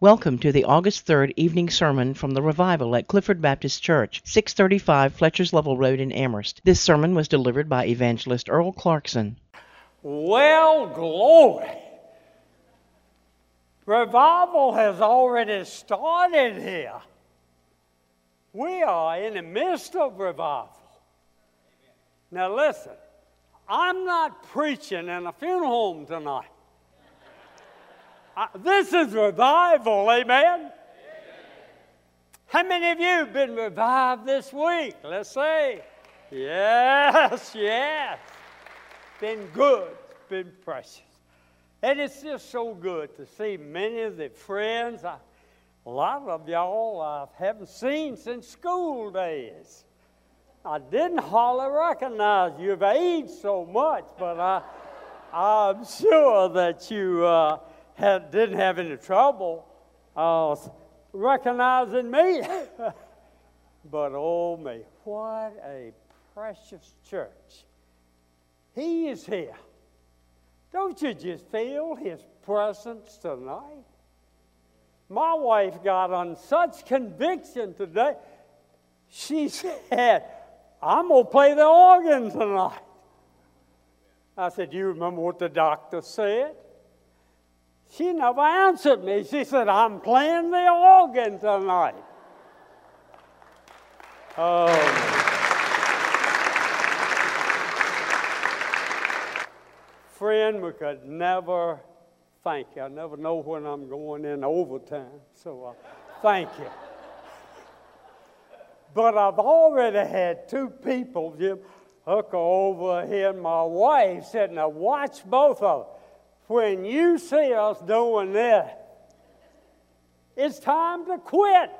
Welcome to the August 3rd evening sermon from the revival at Clifford Baptist Church, 635 Fletcher's Level Road in Amherst. This sermon was delivered by evangelist Earl Clarkson. Well, glory. Revival has already started here. We are in the midst of revival. Now, listen, I'm not preaching in a funeral home tonight. This is revival, amen? How many of you have been revived this week? Let's say. Yes, yes. Been good, been precious. And it's just so good to see many of the friends. I, a lot of y'all I haven't seen since school days. I didn't hardly recognize you. You've aged so much, but I, I'm sure that you uh, had, didn't have any trouble uh, recognizing me. but oh me, what a precious church. He is here. Don't you just feel his presence tonight? My wife got on such conviction today. She said, I'm going to play the organ tonight. I said, Do you remember what the doctor said? She never answered me. She said, I'm playing the organ tonight. Oh. Friend, we could never thank you. I never know when I'm going in overtime, so uh, thank you. But I've already had two people, Jim Hooker over here, and my wife said, Now watch both of them when you see us doing this, it's time to quit.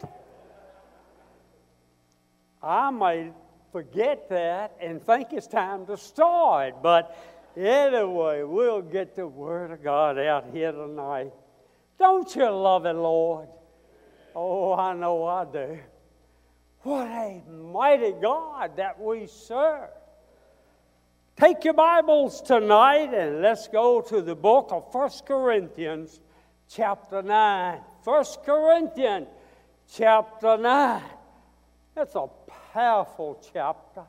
I may forget that and think it's time to start, but anyway, we'll get the Word of God out here tonight. Don't you love it, Lord? Oh, I know I do. What a mighty God that we serve. Take your Bibles tonight and let's go to the book of 1 Corinthians, chapter 9. 1 Corinthians, chapter 9. It's a powerful chapter.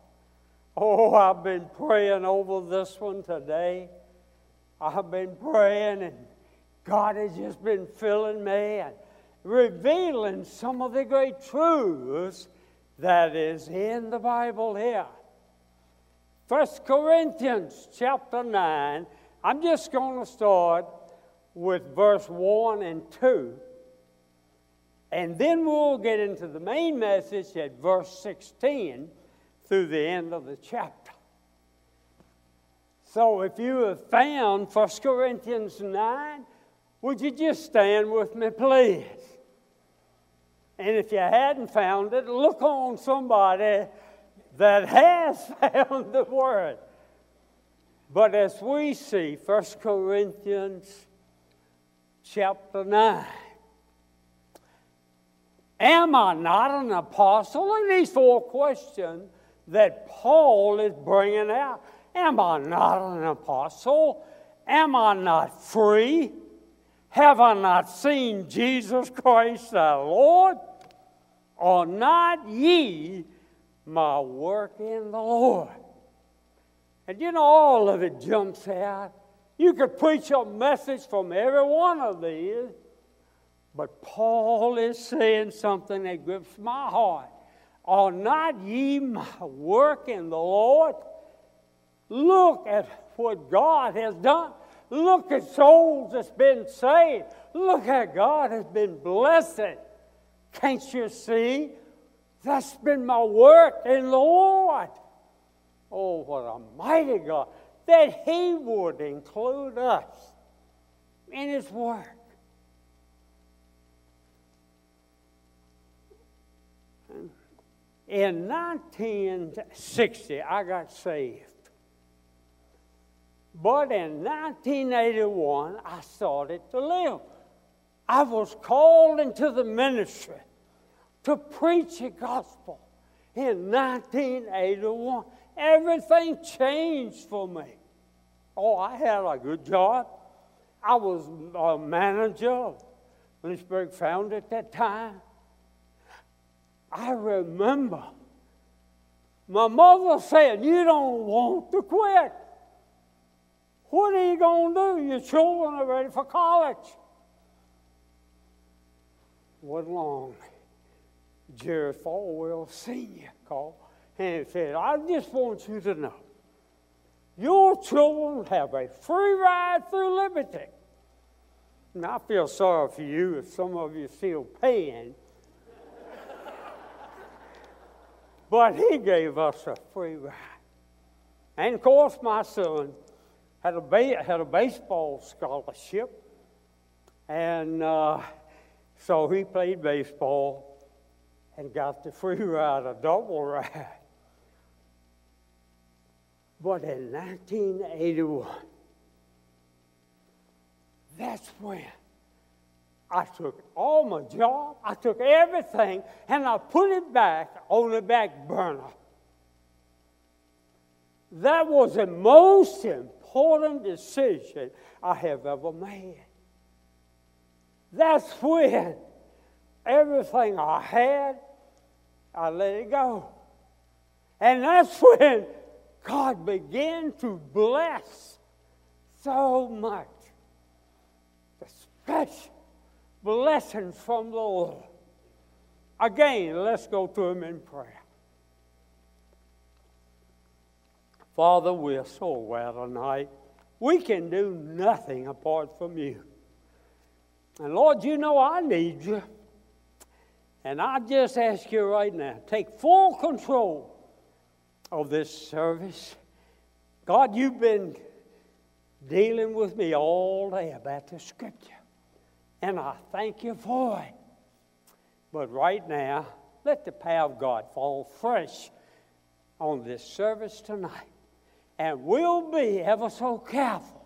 Oh, I've been praying over this one today. I've been praying, and God has just been filling me and revealing some of the great truths that is in the Bible here. 1 Corinthians chapter 9. I'm just going to start with verse 1 and 2. And then we'll get into the main message at verse 16 through the end of the chapter. So if you have found 1 Corinthians 9, would you just stand with me, please? And if you hadn't found it, look on somebody that has found the Word. But as we see, 1 Corinthians chapter 9, am I not an apostle? And these four questions that Paul is bringing out. Am I not an apostle? Am I not free? Have I not seen Jesus Christ the Lord? Are not ye my work in the Lord. And you know, all of it jumps out. You could preach a message from every one of these, but Paul is saying something that grips my heart. Are not ye my work in the Lord? Look at what God has done. Look at souls that's been saved. Look at God has been blessed. Can't you see that's been my work in the Lord. Oh, what a mighty God that He would include us in His work. In 1960, I got saved. But in 1981, I started to live. I was called into the ministry to preach the gospel in 1981. Everything changed for me. Oh, I had a good job. I was a manager of Lynchburg Foundry at that time. I remember my mother said, You don't want to quit. What are you going to do? Your children are ready for college. What long? Jerry Falwell Sr. called and said, I just want you to know your children have a free ride through liberty. And I feel sorry for you if some of you still paying. but he gave us a free ride. And of course, my son had a, ba- had a baseball scholarship. And uh, so he played baseball and got the free ride, a double ride. But in 1981, that's when I took all my job, I took everything, and I put it back on the back burner. That was the most important decision I have ever made. That's when everything I had, I let it go. And that's when God began to bless so much. The special blessings from the Lord. Again, let's go to Him in prayer. Father, we're so well tonight. We can do nothing apart from you. And Lord, you know I need you. And I just ask you right now take full control of this service. God, you've been dealing with me all day about the scripture. And I thank you for it. But right now, let the power of God fall fresh on this service tonight. And we'll be ever so careful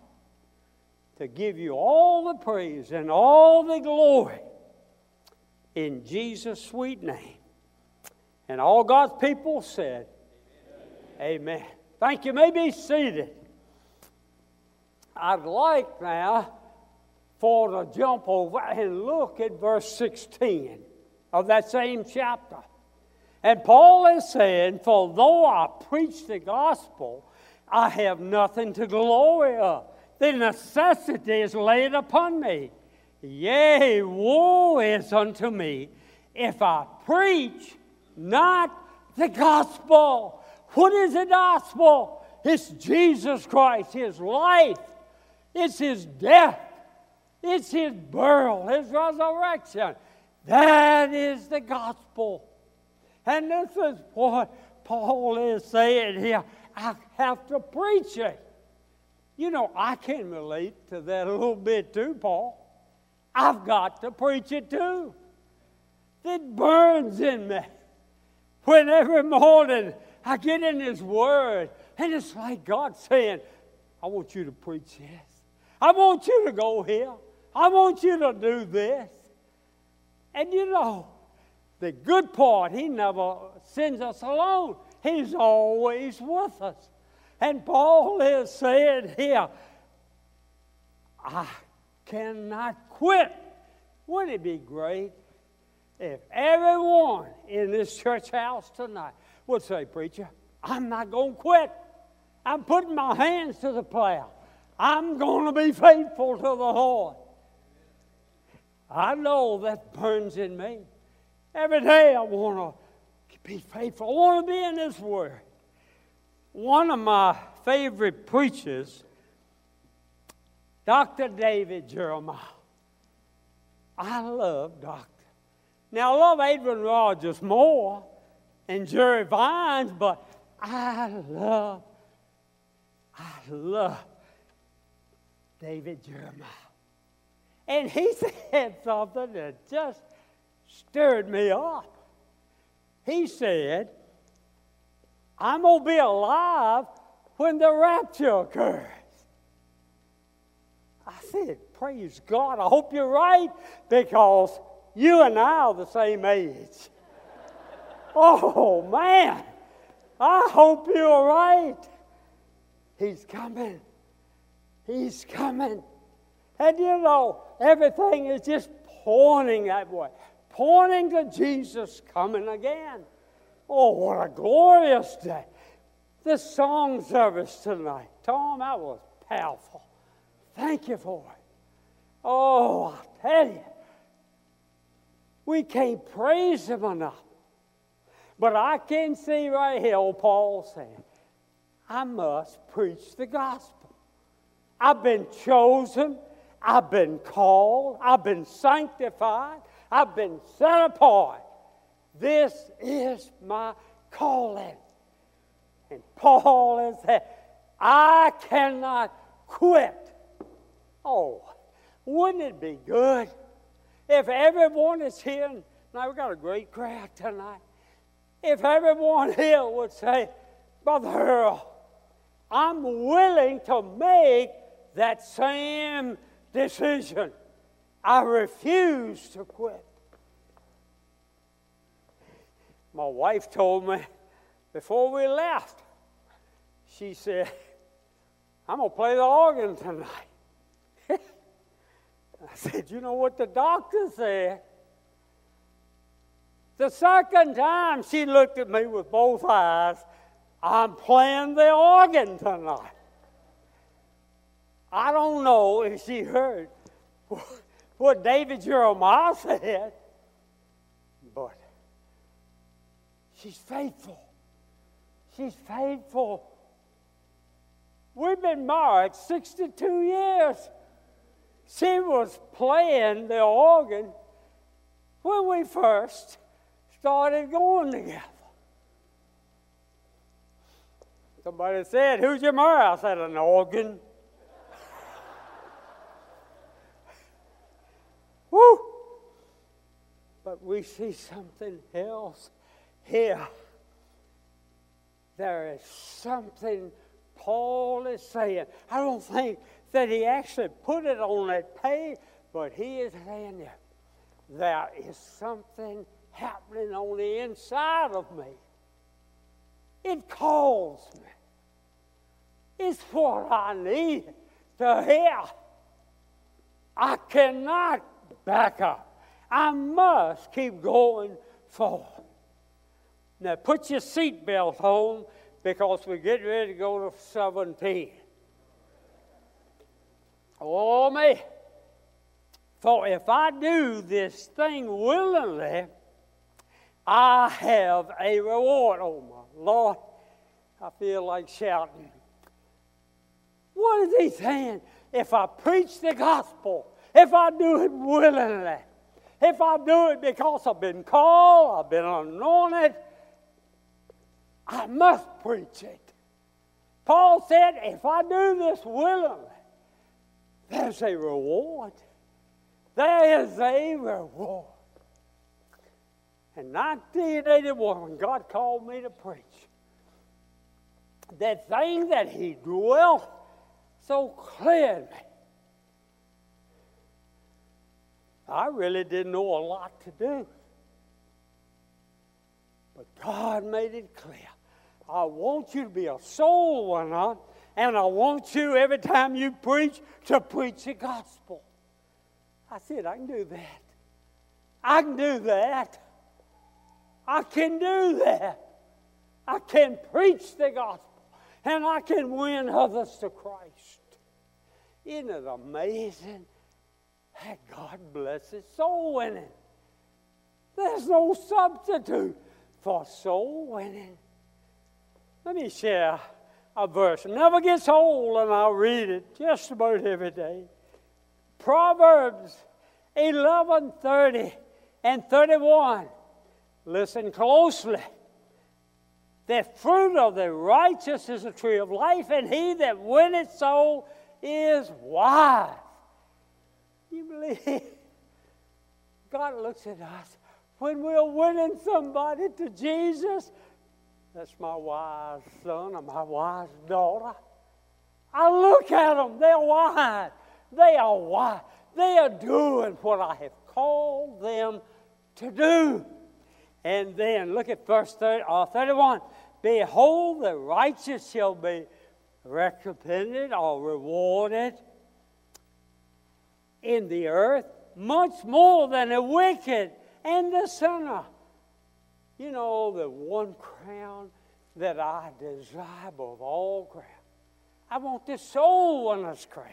to give you all the praise and all the glory in Jesus' sweet name. And all God's people said, Amen. Amen. Thank you. you may be seated. I'd like now for to jump over and look at verse 16 of that same chapter. And Paul is saying, For though I preach the gospel, I have nothing to glory of. The necessity is laid upon me. Yea, woe is unto me if I preach not the gospel. What is the gospel? It's Jesus Christ, His life, it's His death, it's His burial, His resurrection. That is the gospel. And this is what Paul is saying here. I have to preach it. You know, I can relate to that a little bit too, Paul. I've got to preach it too. It burns in me. When every morning I get in His Word, and it's like God saying, I want you to preach this. I want you to go here. I want you to do this. And you know, the good part, He never sends us alone, He's always with us. And Paul is saying here, I cannot quit. Wouldn't it be great if everyone in this church house tonight would say, Preacher, I'm not going to quit. I'm putting my hands to the plow. I'm going to be faithful to the Lord. I know that burns in me. Every day I want to be faithful. I want to be in this Word. One of my favorite preachers, Dr. David Jeremiah. I love Doctor. Now, I love Adrian Rogers more and Jerry Vines, but I love, I love David Jeremiah. And he said something that just stirred me up. He said, I'm going to be alive when the rapture occurs. I said, Praise God. I hope you're right because you and I are the same age. oh, man. I hope you're right. He's coming. He's coming. And you know, everything is just pointing that way, pointing to Jesus coming again. Oh, what a glorious day. This song service tonight, Tom, that was powerful. Thank you for it. Oh, I tell you, we can't praise him enough. But I can see right here, old Paul saying, I must preach the gospel. I've been chosen, I've been called, I've been sanctified, I've been set apart. This is my calling. And Paul is saying, I cannot quit. Oh, wouldn't it be good if everyone is here? Now we've got a great crowd tonight. If everyone here would say, Brother Earl, I'm willing to make that same decision. I refuse to quit. My wife told me before we left, she said, I'm going to play the organ tonight. I said, You know what the doctor said? The second time she looked at me with both eyes, I'm playing the organ tonight. I don't know if she heard what David Jeremiah said, but she's faithful. She's faithful. We've been married 62 years. She was playing the organ when we first started going together. Somebody said, Who's your mother? I said, An organ. Woo! But we see something else here. There is something Paul is saying. I don't think that he actually put it on that page, but he is saying there, there is something happening on the inside of me. It calls me. It's what I need to hear. I cannot back up. I must keep going forward. Now put your seatbelt on because we're getting ready to go to 17. Oh, me. For if I do this thing willingly, I have a reward. Oh, my Lord. I feel like shouting. What is he saying? If I preach the gospel, if I do it willingly, if I do it because I've been called, I've been anointed, I must preach it. Paul said, if I do this willingly, there's a reward. There is a reward. In 1981, when God called me to preach. That thing that He dwelt so clear in me. I really didn't know a lot to do. But God made it clear. I want you to be a soul winner, and I want you every time you preach to preach the gospel. I said, I can do that. I can do that. I can do that. I can preach the gospel and I can win others to Christ. Isn't it amazing that God blesses soul winning? There's no substitute for soul winning. Let me share a verse. It never gets old, and I'll read it just about every day. Proverbs 11 30 and 31. Listen closely. The fruit of the righteous is a tree of life, and he that winneth soul is wise. You believe? God looks at us when we're winning somebody to Jesus. That's my wise son or my wise daughter. I look at them, they're wise. They are wise. They are doing what I have called them to do. And then look at verse 30, uh, 31. Behold, the righteous shall be recompensed or rewarded in the earth. much more than the wicked and the sinner. You know, the one crown that I desire above all crown. I want this soul winner's crown.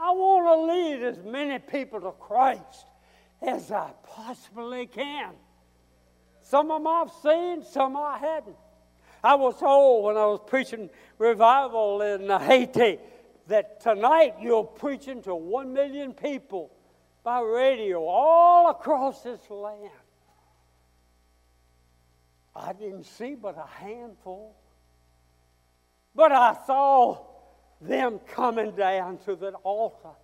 I want to lead as many people to Christ as I possibly can. Some of them I've seen, some I hadn't. I was told when I was preaching revival in Haiti that tonight you're preaching to one million people by radio all across this land. I didn't see but a handful. But I saw them coming down to the altar.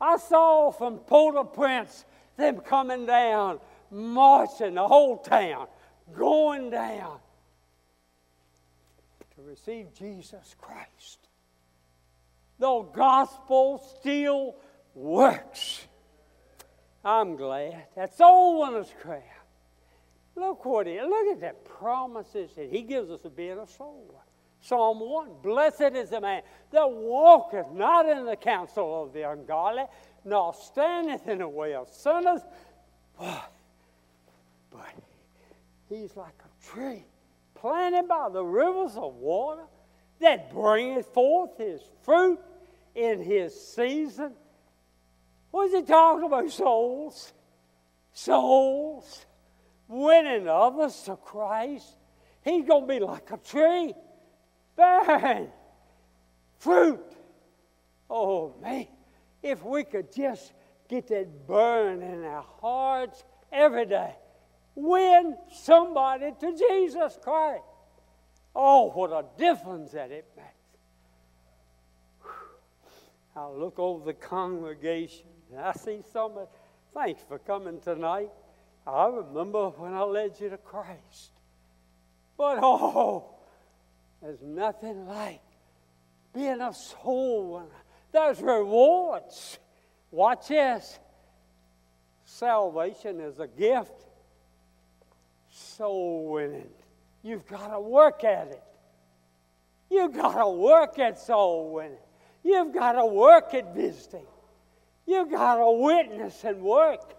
I saw from Port-au-Prince them coming down, marching the whole town, going down to receive Jesus Christ. The gospel still works. I'm glad. That's all one is crowd. Look what he look at the promises that he gives us of being a soul. Psalm 1 Blessed is the man that walketh not in the counsel of the ungodly, nor standeth in the way of sinners, but, but he's like a tree planted by the rivers of water that bringeth forth his fruit in his season. What is he talking about? Souls. Souls. Winning others to Christ. He's going to be like a tree. Bearing fruit. Oh, man. If we could just get that burn in our hearts every day win somebody to Jesus Christ. Oh, what a difference that it makes. I look over the congregation and I see so much. Thanks for coming tonight. I remember when I led you to Christ. But oh, there's nothing like being a soul winner. There's rewards. Watch this. Salvation is a gift soul winning. You've got to work at it. You've got to work at soul winning. You've got to work at visiting. You've got to witness and work.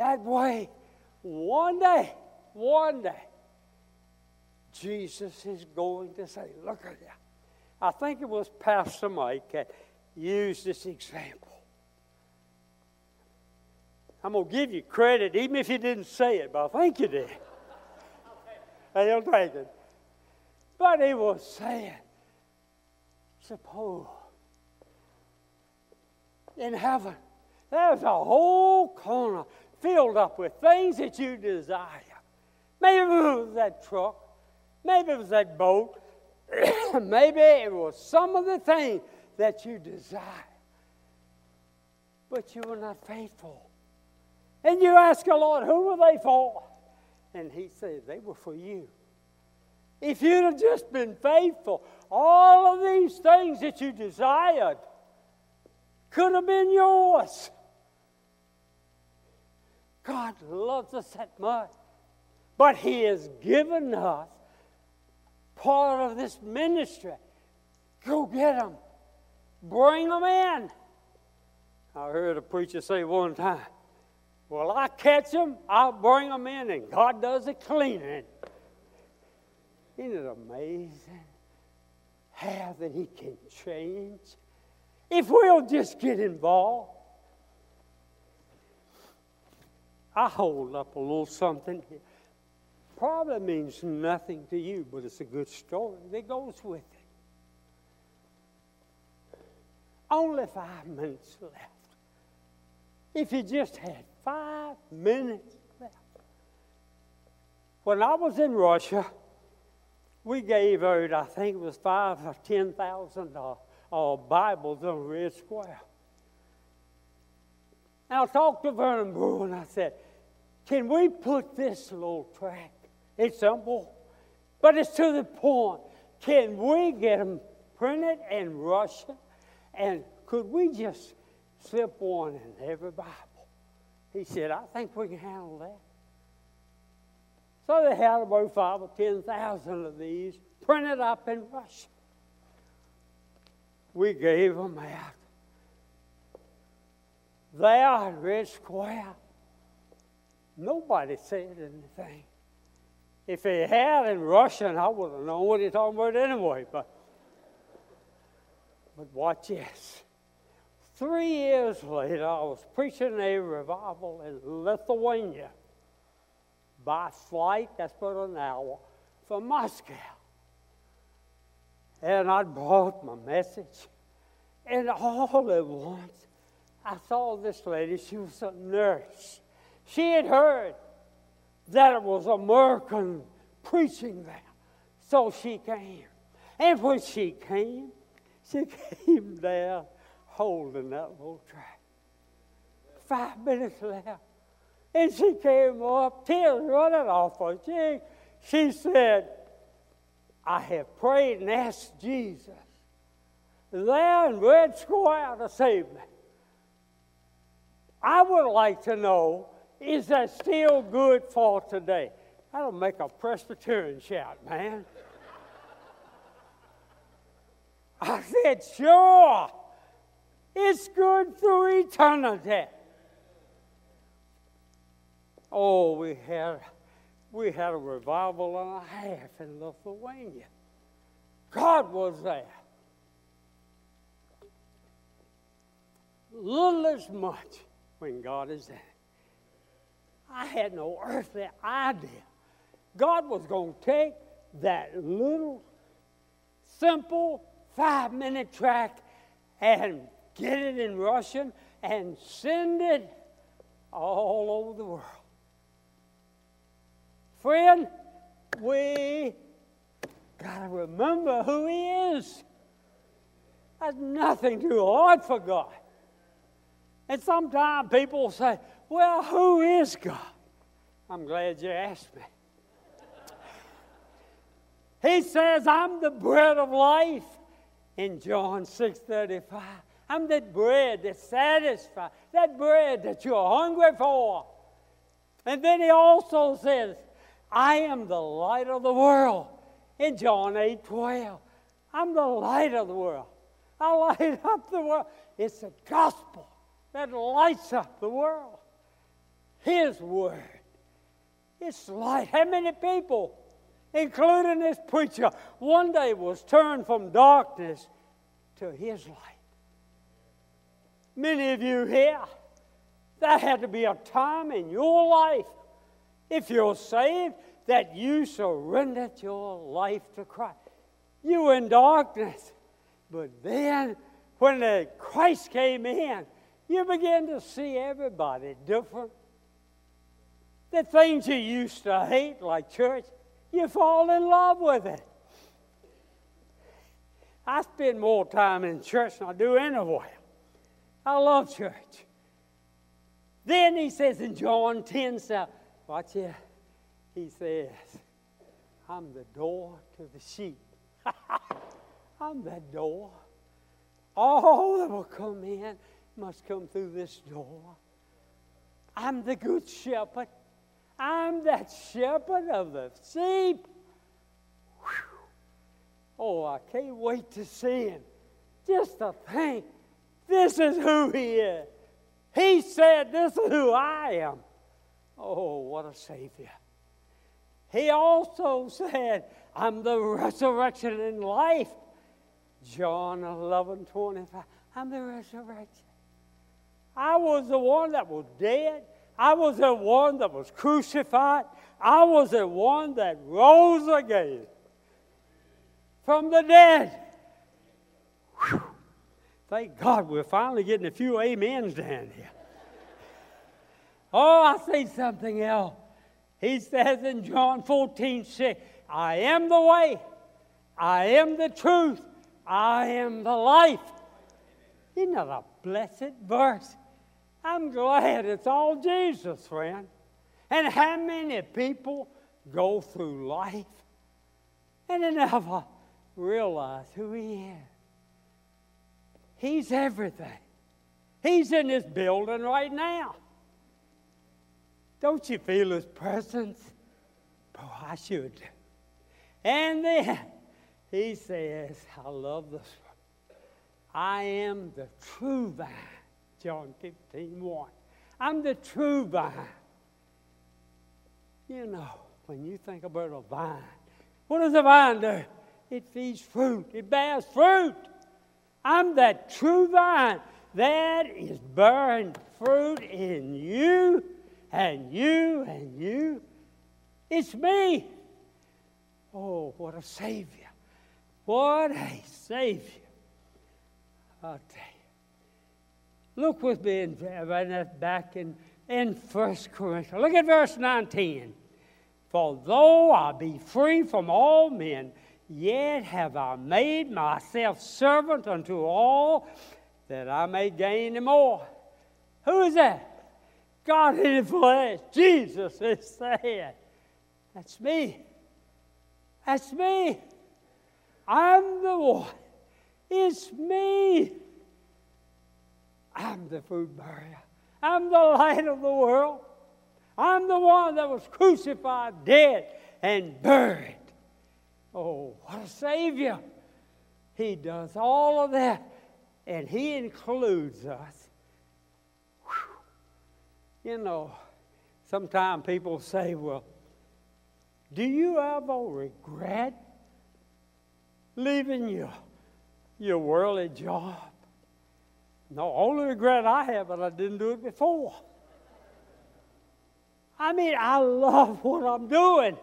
That way, one day, one day, Jesus is going to say, Look at that. I think it was Pastor Mike that used this example. I'm going to give you credit, even if you didn't say it, but I think you did. I'll take it. But he was saying, suppose in heaven there's a whole corner filled up with things that you desire. Maybe it was that truck, maybe it was that boat, maybe it was some of the things that you desire. But you were not faithful. And you ask the Lord, who were they for? And he said, they were for you. If you'd have just been faithful, all of these things that you desired could have been yours. God loves us that much. But He has given us part of this ministry. Go get them, bring them in. I heard a preacher say one time, well, I catch them, I'll bring them in, and God does the cleaning. Isn't it amazing how that He can change? If we'll just get involved. I hold up a little something here. Probably means nothing to you, but it's a good story that goes with it. Only five minutes left. If you just had five minutes left. When I was in Russia, we gave out, I think it was five or ten thousand uh, uh, Bibles on Red Square. And I talked to Vernon Brewer and I said, Can we put this little track? It's simple, but it's to the point. Can we get them printed in Russian? And could we just slip one in every Bible? He said, I think we can handle that. So they had about five or ten thousand of these printed up in Russia. We gave them out. There in Red Square. Nobody said anything. If he had in Russian, I would have known what he's talking about anyway. But, but watch this. Three years later, I was preaching a revival in Lithuania by flight, that's about an hour, from Moscow. And I brought my message. And all at once, I saw this lady. She was a nurse. She had heard that it was American preaching there. So she came. And when she came, she came there holding that little track. Five minutes left. And she came up, tears running off her cheek. She said, I have prayed and asked Jesus there in Red Square to save me. I would like to know is that still good for today? That'll make a Presbyterian shout, man. I said, sure. It's good through eternity. Oh, we had we had a revival and a half in Lithuania. God was there. Little as much when God is there. I had no earthly idea. God was going to take that little, simple five minute track and get it in Russian and send it all over the world. Friend, we got to remember who He is. That's nothing too hard for God. And sometimes people say, well, who is God? I'm glad you asked me. He says, I'm the bread of life in John 6 35. I'm that bread that satisfies, that bread that you're hungry for. And then he also says, I am the light of the world in John 8 12. I'm the light of the world. I light up the world. It's the gospel that lights up the world. His word. It's light. How many people, including this preacher, one day was turned from darkness to his light? Many of you here, that had to be a time in your life if you're saved, that you surrendered your life to Christ. You were in darkness, but then when the Christ came in, you begin to see everybody different. The things you used to hate, like church, you fall in love with it. I spend more time in church than I do anywhere. I love church. Then he says in John 10 7, Watch here. He says, I'm the door to the sheep. I'm that door. All that will come in must come through this door. I'm the good shepherd. I'm that shepherd of the sheep. Whew. Oh, I can't wait to see him. Just to think, this is who he is. He said, This is who I am. Oh, what a Savior. He also said, I'm the resurrection and life. John 11 25. I'm the resurrection. I was the one that was dead. I was the one that was crucified. I was the one that rose again from the dead. Whew. Thank God we're finally getting a few amens down here. Oh, I see something else. He says in John 14, 6, I am the way, I am the truth, I am the life. Isn't that a blessed verse? I'm glad it's all Jesus, friend. And how many people go through life and they never realize who He is? He's everything. He's in this building right now. Don't you feel his presence? Oh, I should. And then he says, I love this one. I am the true vine. John 15, 1. I'm the true vine. You know, when you think about a vine, what does a vine do? It feeds fruit, it bears fruit. I'm that true vine that is bearing fruit in you and you and you. It's me. Oh, what a Savior. What a Savior. You. Look with me in, uh, back in, in 1 Corinthians. Look at verse 19. For though I be free from all men, yet have I made myself servant unto all that I may gain them more. Who is that? God in the flesh. Jesus is saying, That's me. That's me. I'm the one. It's me. I'm the food barrier. I'm the light of the world. I'm the one that was crucified, dead, and buried. Oh, what a Savior! He does all of that, and He includes us. Whew. You know, sometimes people say, well, do you ever regret leaving your, your worldly job? No, only regret I have, but I didn't do it before. I mean, I love what I'm doing.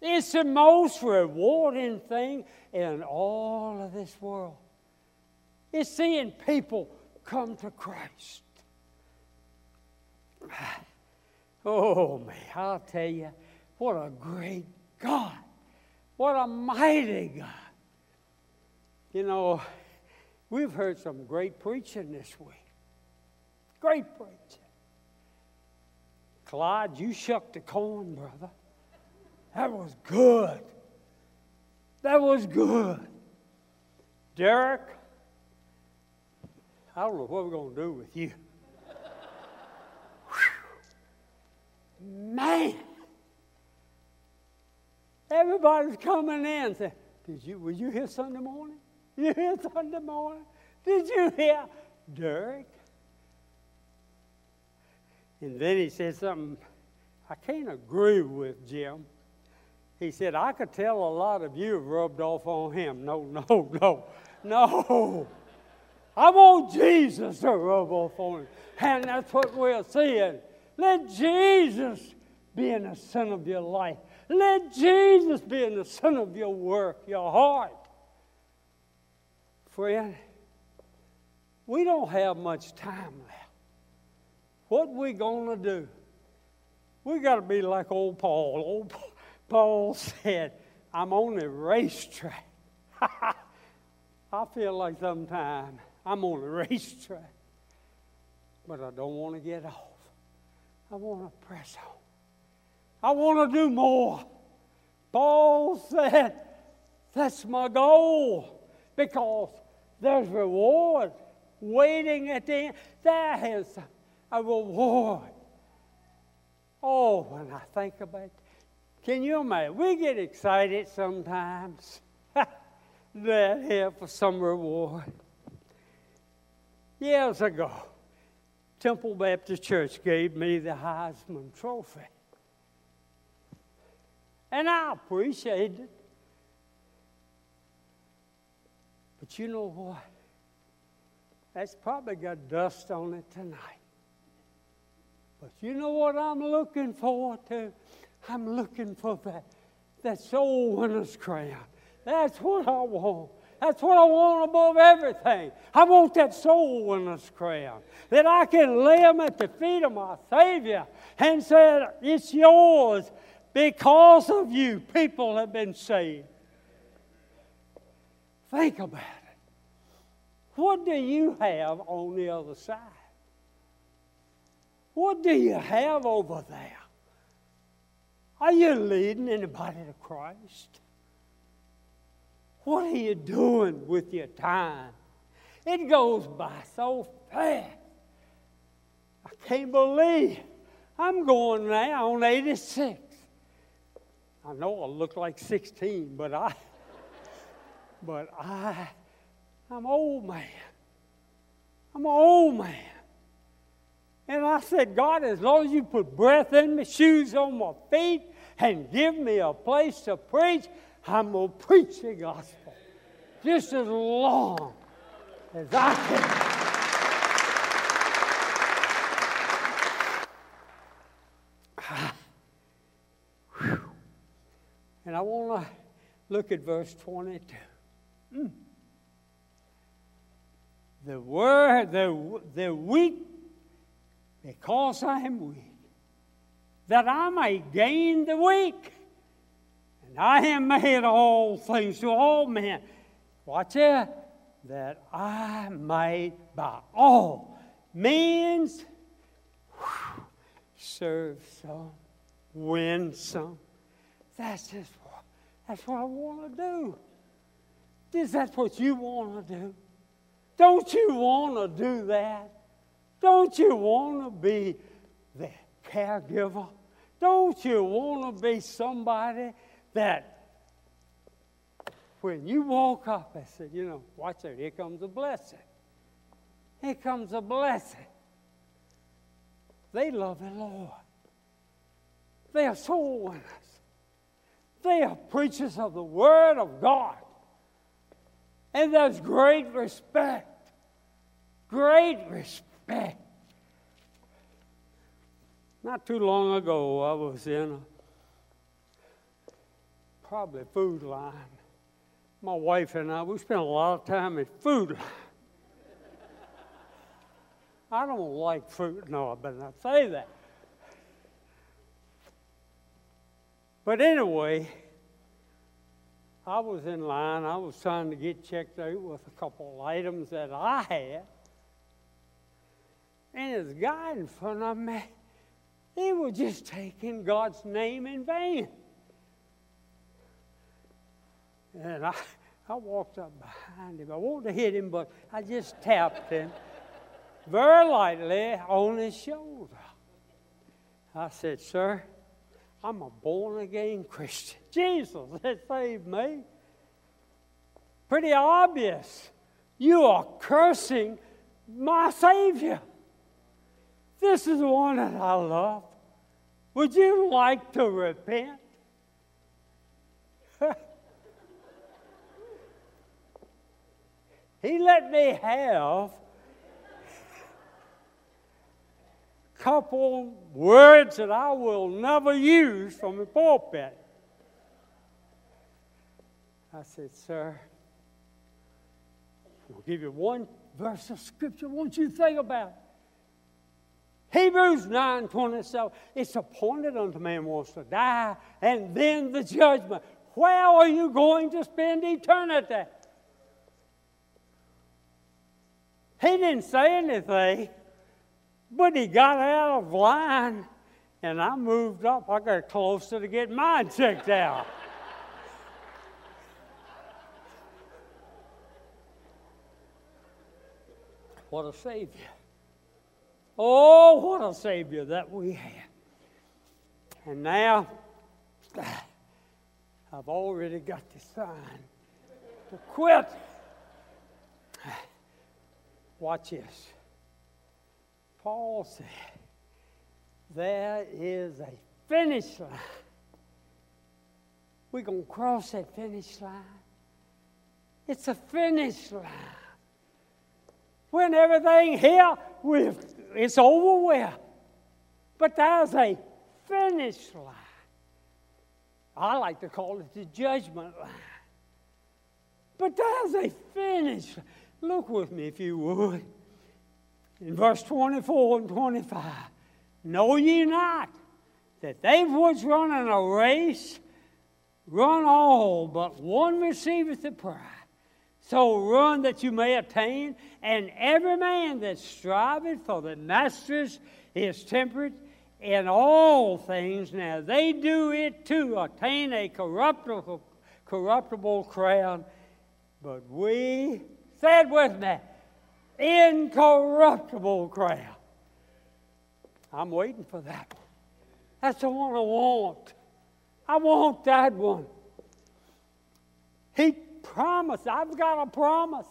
It's the most rewarding thing in all of this world. It's seeing people come to Christ. Oh, man, I'll tell you, what a great God. What a mighty God. You know, we've heard some great preaching this week. Great preaching. Clyde, you shucked the corn, brother. That was good. That was good. Derek, I don't know what we're going to do with you. Man, everybody's coming in saying, Did you, were you here Sunday morning? You here Sunday morning? Did you hear Derek? And then he said something I can't agree with Jim. He said, I could tell a lot of you have rubbed off on him. No, no, no, no. I want Jesus to rub off on him. And that's what we're seeing. Let Jesus be in the center of your life. Let Jesus be in the center of your work, your heart. Friend, we don't have much time left. What we to do? We got to be like old Paul. Old Paul said, I'm on the racetrack. I feel like sometimes I'm on the racetrack, but I don't want to get off. I want to press on. I want to do more. Paul said, That's my goal because there's reward waiting at the end. There is a reward. Oh, when I think about it, can you imagine? We get excited sometimes that here for some reward. Years ago, Temple Baptist Church gave me the Heisman Trophy. And I appreciate it. But you know what? That's probably got dust on it tonight. But you know what I'm looking forward to? I'm looking for that, that soul winner's crown. That's what I want. That's what I want above everything. I want that soul winner's crown. That I can lay them at the feet of my Savior and say, It's yours because of you. People have been saved. Think about it. What do you have on the other side? What do you have over there? Are you leading anybody to Christ? What are you doing with your time? It goes by so fast. I can't believe I'm going now on 86. I know I look like 16, but I, but I, I'm an old man. I'm an old man. And I said, God, as long as you put breath in me, shoes on my feet, and give me a place to preach, I'm going to preach the gospel just as long as I can. And I want to look at verse 22. Mm. The word, the, the weak, because I am weak, that I may gain the weak. And I am made all things to all men. Watch it. That I might by all means serve some, win some. That's just what, that's what I want to do. Is that what you want to do? Don't you want to do that? Don't you want to be the caregiver? Don't you want to be somebody that when you walk up, I said, you know, watch out, here comes a blessing. Here comes a blessing. They love the Lord. They are soul winners. They are preachers of the Word of God. And there's great respect. Great respect. Not too long ago, I was in a probably food line. My wife and I, we spent a lot of time in food line. I don't like food. No, I better not say that. But anyway, I was in line. I was trying to get checked out with a couple of items that I had. And this guy in front of me, he was just taking God's name in vain. And I, I walked up behind him. I wanted to hit him, but I just tapped him very lightly on his shoulder. I said, Sir, I'm a born again Christian. Jesus has saved me. Pretty obvious. You are cursing my Savior. This is the one that I love. Would you like to repent? he let me have a couple words that I will never use from the pulpit. I said, Sir, I'll give you one verse of scripture. Won't you think about it? Hebrews 9 27. It's appointed unto man once to die, and then the judgment. Where are you going to spend eternity? He didn't say anything, but he got out of line, and I moved up. I got closer to get mine checked out. what a Savior. Oh, what a Savior that we have. And now, I've already got the sign to quit. Watch this. Paul said, There is a finish line. We're going to cross that finish line. It's a finish line. When everything here with it's over with. But there's a finish line. I like to call it the judgment line. But there's a finish. Look with me, if you would. In verse 24 and 25. Know ye not that they which run in a race run all, but one receiveth the prize. So run that you may attain, and every man that striveth for the master's is temperate in all things. Now they do it to attain a corruptible, corruptible crown, but we, said with me, incorruptible crown. I'm waiting for that one. That's the one I want. I want that one. He promise. I've got a promise.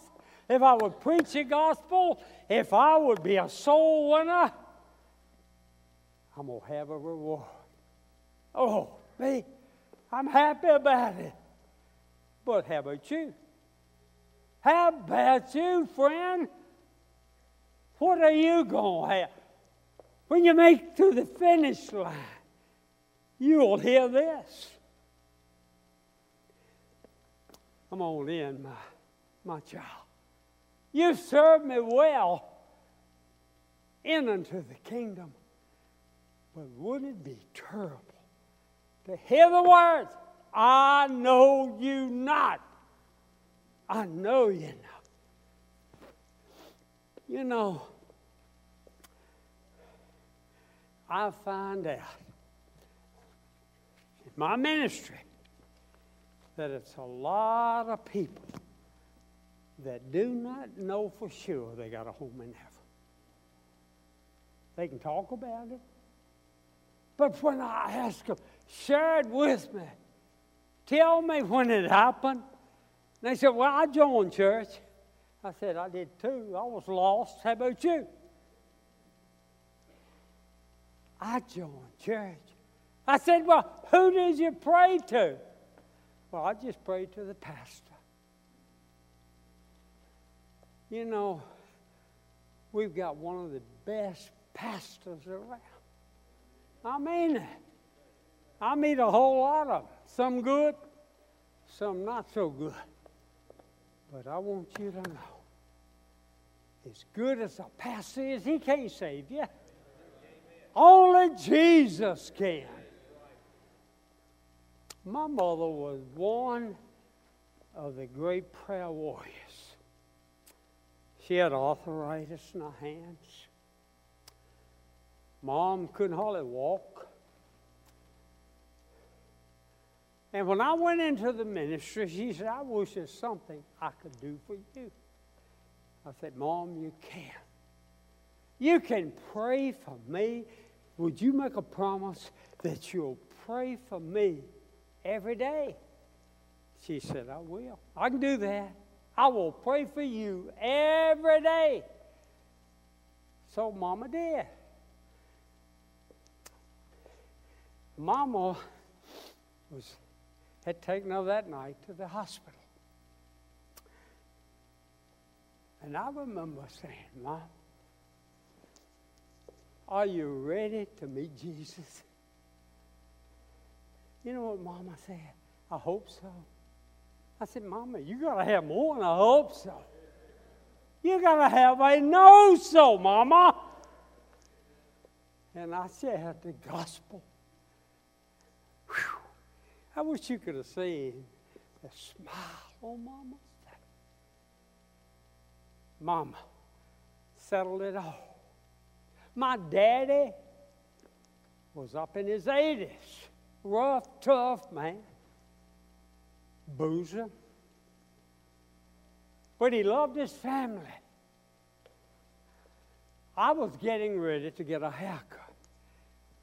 if I would preach the gospel, if I would be a soul winner, I'm going to have a reward. Oh, me, I'm happy about it. But how about you? How about you, friend? What are you going to have? When you make to the finish line, you'll hear this. Come on in, my, my child. You served me well in unto the kingdom. But wouldn't it be terrible to hear the words, I know you not? I know you not. You know, I find out in my ministry that it's a lot of people that do not know for sure they got a home in heaven. They can talk about it. But when I ask them, share it with me. Tell me when it happened. They said, Well, I joined church. I said, I did too. I was lost. How about you? I joined church. I said, Well, who did you pray to? Well, I just prayed to the pastor. You know, we've got one of the best pastors around. I mean it. I meet a whole lot of them. Some good, some not so good. But I want you to know as good as a pastor is, he can't save you. Only Jesus can. My mother was one of the great prayer warriors. She had arthritis in her hands. Mom couldn't hardly walk. And when I went into the ministry, she said, I wish there's something I could do for you. I said, Mom, you can. You can pray for me. Would you make a promise that you'll pray for me every day? She said, I will. I can do that. I will pray for you every day. So Mama did. Mama was had taken her that night to the hospital. And I remember saying, Mom, are you ready to meet Jesus? You know what Mama said? I hope so. I said, Mama, you got to have more than I hope so. You got to have a know so, Mama. And I shared the gospel. Whew. I wish you could have seen the smile on Mama's face. Mama settled it all. My daddy was up in his 80s, rough, tough man, boozer. But he loved his family. I was getting ready to get a haircut,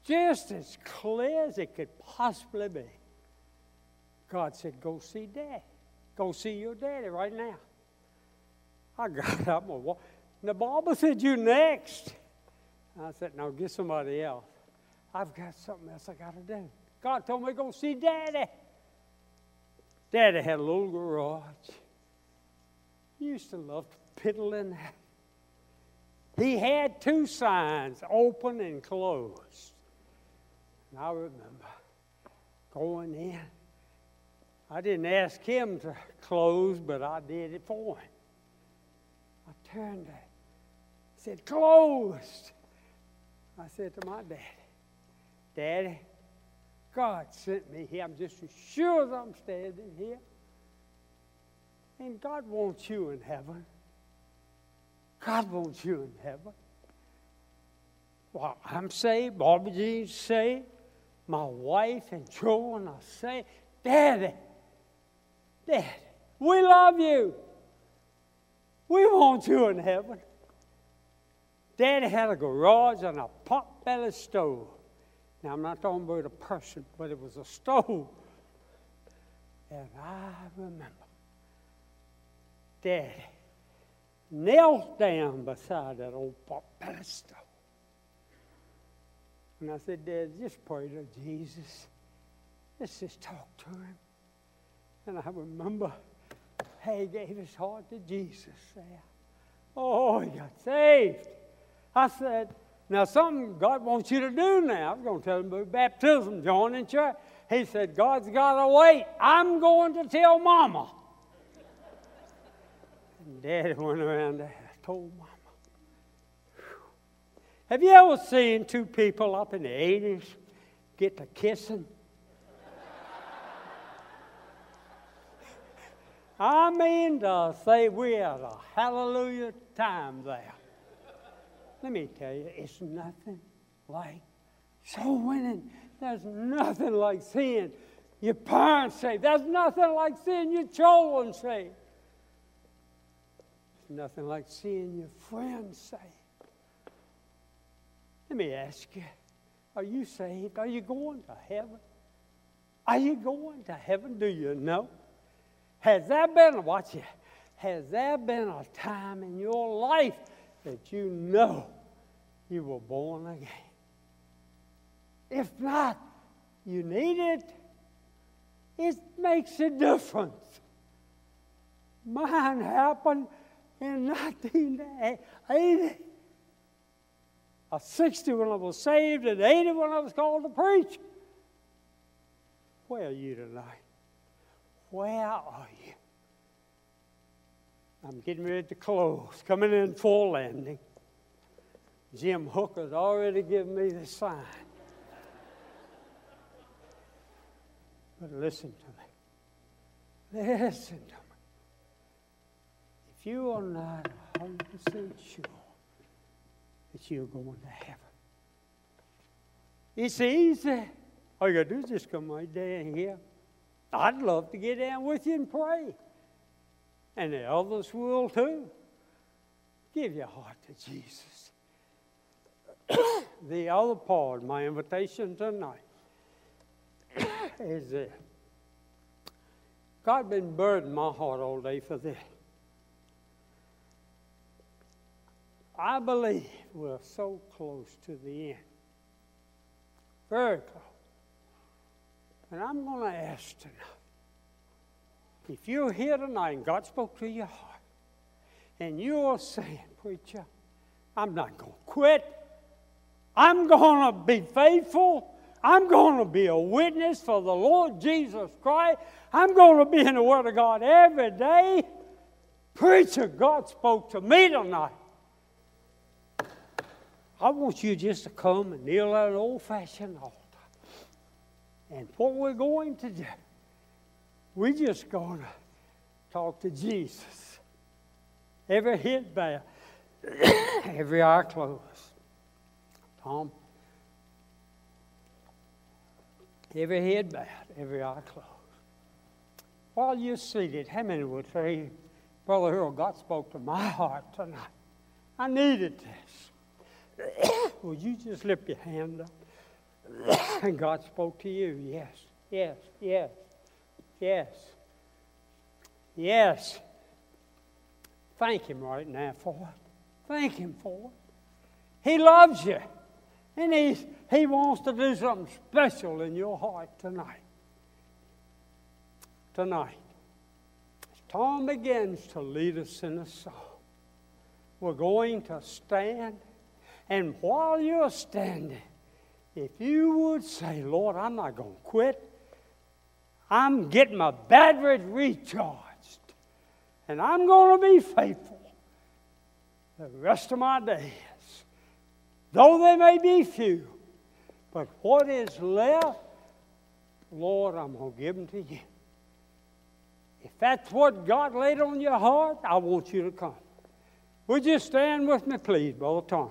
just as clear as it could possibly be. God said, Go see Dad. Go see your daddy right now. I got up and walked. The barber said, You next. I said, No, get somebody else. I've got something else I got to do. God told me to go see Daddy. Daddy had a little garage. He used to love to piddle in that. He had two signs, open and closed. And I remember going in. I didn't ask him to close, but I did it for him. I turned it. said, closed. I said to my daddy, Daddy, God sent me here. I'm just as sure as I'm standing here. And God wants you in heaven. God wants you in heaven. Well, I'm saved. Barbara Jean's saved. My wife and children are saved. Daddy, Daddy, we love you. We want you in heaven. Daddy had a garage and a pot belly stove. Now, I'm not talking about a person, but it was a stove. And I remember, Daddy knelt down beside that old pedestal. And I said, Dad, just pray to Jesus. Let's just talk to him. And I remember he gave his heart to Jesus. Oh, he got saved. I said, now something God wants you to do now. I'm going to tell him about baptism, joining church. He said, God's got to wait. I'm going to tell Mama. and Daddy went around and told Mama. Have you ever seen two people up in the 80s get to kissing? I mean to say we had a hallelujah time there. Let me tell you, it's nothing like soul winning. There's nothing like seeing your parents saved. There's nothing like seeing your children saved. There's nothing like seeing your friends saved. Let me ask you are you saved? Are you going to heaven? Are you going to heaven? Do you know? Has there been, watch it, has there been a time in your life that you know you were born again? If not, you need it. It makes a difference. Mine happened in 1980. I was 60 when I was saved, and 80 when I was called to preach. Where are you tonight? Where are you? I'm getting ready to close, coming in full landing. Jim Hooker's already given me the sign. But listen to me. Listen to me. If you are not 100% sure that you're going to heaven, it's easy. All you got to do is just come right down here. I'd love to get down with you and pray. And the others will too. Give your heart to Jesus. the other part my invitation tonight is this. God been burdening my heart all day for this. I believe we're so close to the end. Very close. And I'm going to ask tonight if you're here tonight and God spoke to your heart, and you're saying, Preacher, I'm not going to quit, I'm going to be faithful. I'm going to be a witness for the Lord Jesus Christ. I'm going to be in the Word of God every day. Preacher, God spoke to me tonight. I want you just to come and kneel at an old fashioned altar. And what we're going to do, we're just going to talk to Jesus. Every head bowed, every eye closed. Tom, every head bowed, every eye closed. While you're seated, how many would say, Brother Earl, God spoke to my heart tonight? I needed this. would you just lift your hand up? and God spoke to you. Yes, yes, yes, yes, yes. Thank Him right now for it. Thank Him for it. He loves you. And he's, He wants to do something special in your heart tonight. Tonight. As Tom begins to lead us in a song, we're going to stand. And while you're standing, if you would say, Lord, I'm not going to quit, I'm getting my batteries recharged, and I'm going to be faithful the rest of my days, though they may be few. But what is left, Lord, I'm going to give them to you. If that's what God laid on your heart, I want you to come. Would you stand with me, please, Brother Tom?